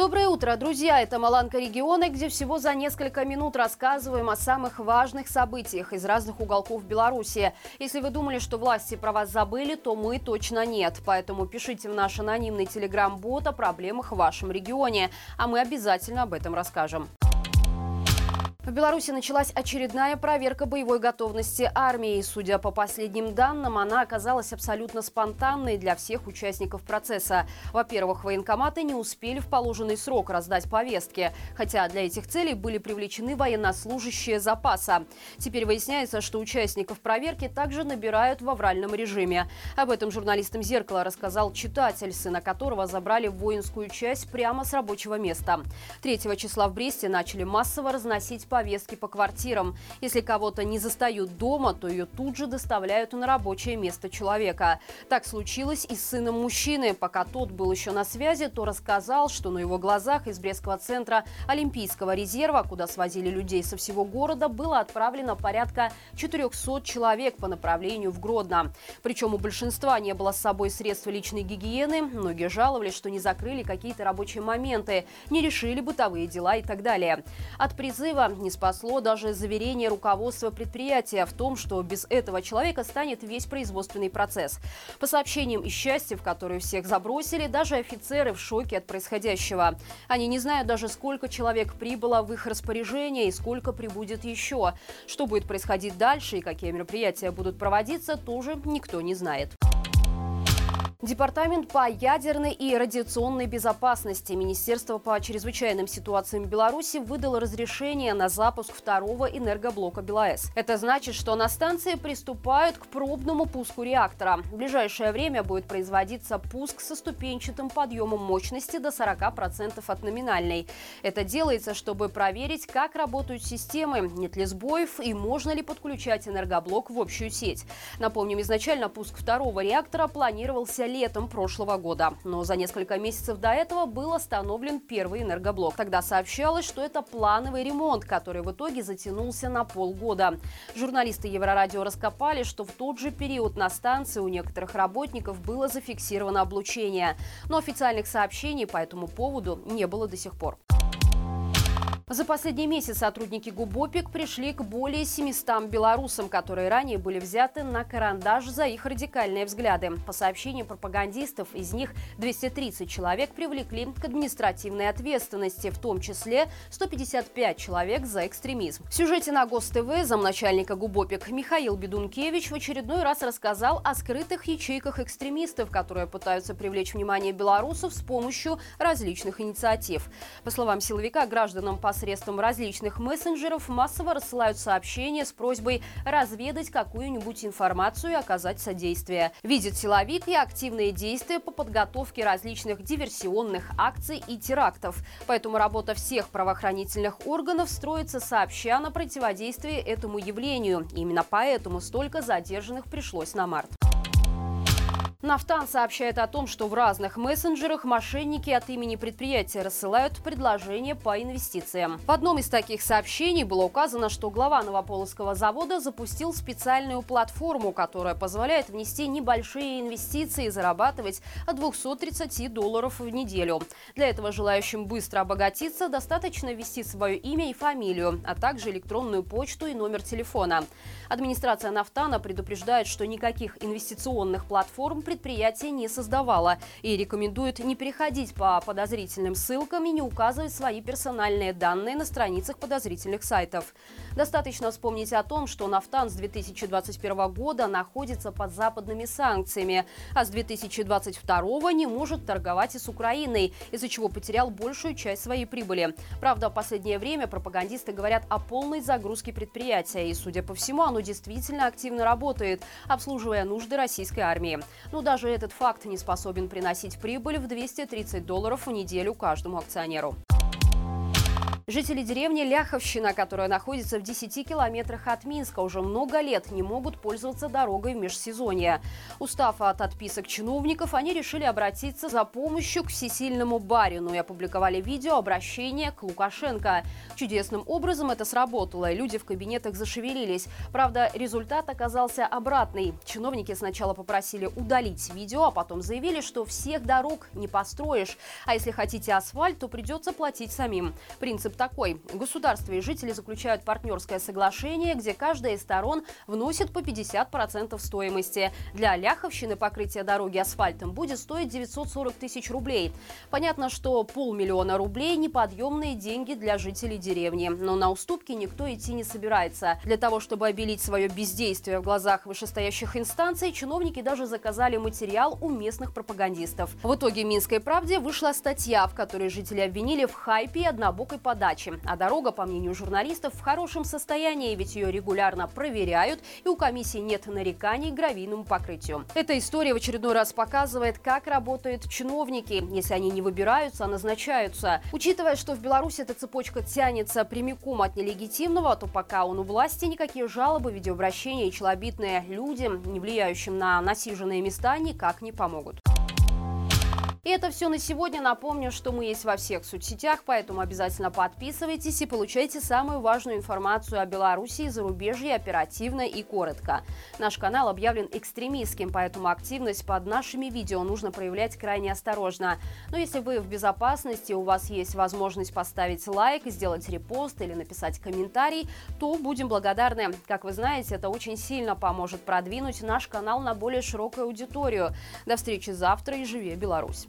Доброе утро, друзья! Это «Маланка региона», где всего за несколько минут рассказываем о самых важных событиях из разных уголков Беларуси. Если вы думали, что власти про вас забыли, то мы точно нет. Поэтому пишите в наш анонимный телеграм-бот о проблемах в вашем регионе, а мы обязательно об этом расскажем. В Беларуси началась очередная проверка боевой готовности армии. Судя по последним данным, она оказалась абсолютно спонтанной для всех участников процесса. Во-первых, военкоматы не успели в положенный срок раздать повестки, хотя для этих целей были привлечены военнослужащие запаса. Теперь выясняется, что участников проверки также набирают в авральном режиме. Об этом журналистам «Зеркало» рассказал читатель, сына которого забрали в воинскую часть прямо с рабочего места. 3 числа в Бресте начали массово разносить повестки по квартирам. Если кого-то не застают дома, то ее тут же доставляют на рабочее место человека. Так случилось и с сыном мужчины. Пока тот был еще на связи, то рассказал, что на его глазах из Брестского центра Олимпийского резерва, куда свозили людей со всего города, было отправлено порядка 400 человек по направлению в Гродно. Причем у большинства не было с собой средств личной гигиены. Многие жаловались, что не закрыли какие-то рабочие моменты, не решили бытовые дела и так далее. От призыва не спасло даже заверение руководства предприятия в том, что без этого человека станет весь производственный процесс. По сообщениям из счастья, в которые всех забросили, даже офицеры в шоке от происходящего. Они не знают даже, сколько человек прибыло в их распоряжение и сколько прибудет еще. Что будет происходить дальше и какие мероприятия будут проводиться, тоже никто не знает. Департамент по ядерной и радиационной безопасности Министерства по чрезвычайным ситуациям Беларуси выдало разрешение на запуск второго энергоблока БелАЭС. Это значит, что на станции приступают к пробному пуску реактора. В ближайшее время будет производиться пуск со ступенчатым подъемом мощности до 40% от номинальной. Это делается, чтобы проверить, как работают системы, нет ли сбоев и можно ли подключать энергоблок в общую сеть. Напомним, изначально пуск второго реактора планировался летом прошлого года. Но за несколько месяцев до этого был остановлен первый энергоблок. Тогда сообщалось, что это плановый ремонт, который в итоге затянулся на полгода. Журналисты Еврорадио раскопали, что в тот же период на станции у некоторых работников было зафиксировано облучение. Но официальных сообщений по этому поводу не было до сих пор. За последний месяц сотрудники ГУБОПИК пришли к более 700 белорусам, которые ранее были взяты на карандаш за их радикальные взгляды. По сообщениям пропагандистов, из них 230 человек привлекли к административной ответственности, в том числе 155 человек за экстремизм. В сюжете на ГОСТВ замначальника ГУБОПИК Михаил Бедункевич в очередной раз рассказал о скрытых ячейках экстремистов, которые пытаются привлечь внимание белорусов с помощью различных инициатив. По словам силовика, гражданам по посредством различных мессенджеров массово рассылают сообщения с просьбой разведать какую-нибудь информацию и оказать содействие. Видит силовик и активные действия по подготовке различных диверсионных акций и терактов. Поэтому работа всех правоохранительных органов строится сообща на противодействие этому явлению. Именно поэтому столько задержанных пришлось на март. Нафтан сообщает о том, что в разных мессенджерах мошенники от имени предприятия рассылают предложения по инвестициям. В одном из таких сообщений было указано, что глава Новополоцкого завода запустил специальную платформу, которая позволяет внести небольшие инвестиции и зарабатывать от 230 долларов в неделю. Для этого желающим быстро обогатиться достаточно ввести свое имя и фамилию, а также электронную почту и номер телефона. Администрация Нафтана предупреждает, что никаких инвестиционных платформ предприятие не создавало и рекомендует не переходить по подозрительным ссылкам и не указывать свои персональные данные на страницах подозрительных сайтов. Достаточно вспомнить о том, что Нафтан с 2021 года находится под западными санкциями, а с 2022 не может торговать и с Украиной, из-за чего потерял большую часть своей прибыли. Правда, в последнее время пропагандисты говорят о полной загрузке предприятия, и, судя по всему, оно действительно активно работает, обслуживая нужды российской армии. Но но даже этот факт не способен приносить прибыль в 230 долларов в неделю каждому акционеру. Жители деревни Ляховщина, которая находится в 10 километрах от Минска, уже много лет не могут пользоваться дорогой в межсезонье. Устав от отписок чиновников, они решили обратиться за помощью к всесильному барину и опубликовали видео обращения к Лукашенко. Чудесным образом это сработало, люди в кабинетах зашевелились. Правда, результат оказался обратный. Чиновники сначала попросили удалить видео, а потом заявили, что всех дорог не построишь. А если хотите асфальт, то придется платить самим. Принцип такой. Государство и жители заключают партнерское соглашение, где каждая из сторон вносит по 50% стоимости. Для Ляховщины покрытие дороги асфальтом будет стоить 940 тысяч рублей. Понятно, что полмиллиона рублей – неподъемные деньги для жителей деревни. Но на уступки никто идти не собирается. Для того, чтобы обелить свое бездействие в глазах вышестоящих инстанций, чиновники даже заказали материал у местных пропагандистов. В итоге «Минской правде» вышла статья, в которой жители обвинили в хайпе и однобокой подаче передачи. А дорога, по мнению журналистов, в хорошем состоянии, ведь ее регулярно проверяют, и у комиссии нет нареканий к гравийному покрытию. Эта история в очередной раз показывает, как работают чиновники, если они не выбираются, а назначаются. Учитывая, что в Беларуси эта цепочка тянется прямиком от нелегитимного, то пока он у власти, никакие жалобы, видеообращения и челобитные людям, не влияющим на насиженные места, никак не помогут. И это все на сегодня. Напомню, что мы есть во всех соцсетях, поэтому обязательно подписывайтесь и получайте самую важную информацию о Беларуси и зарубежье оперативно и коротко. Наш канал объявлен экстремистским, поэтому активность под нашими видео нужно проявлять крайне осторожно. Но если вы в безопасности, у вас есть возможность поставить лайк, сделать репост или написать комментарий, то будем благодарны. Как вы знаете, это очень сильно поможет продвинуть наш канал на более широкую аудиторию. До встречи завтра и живи Беларусь!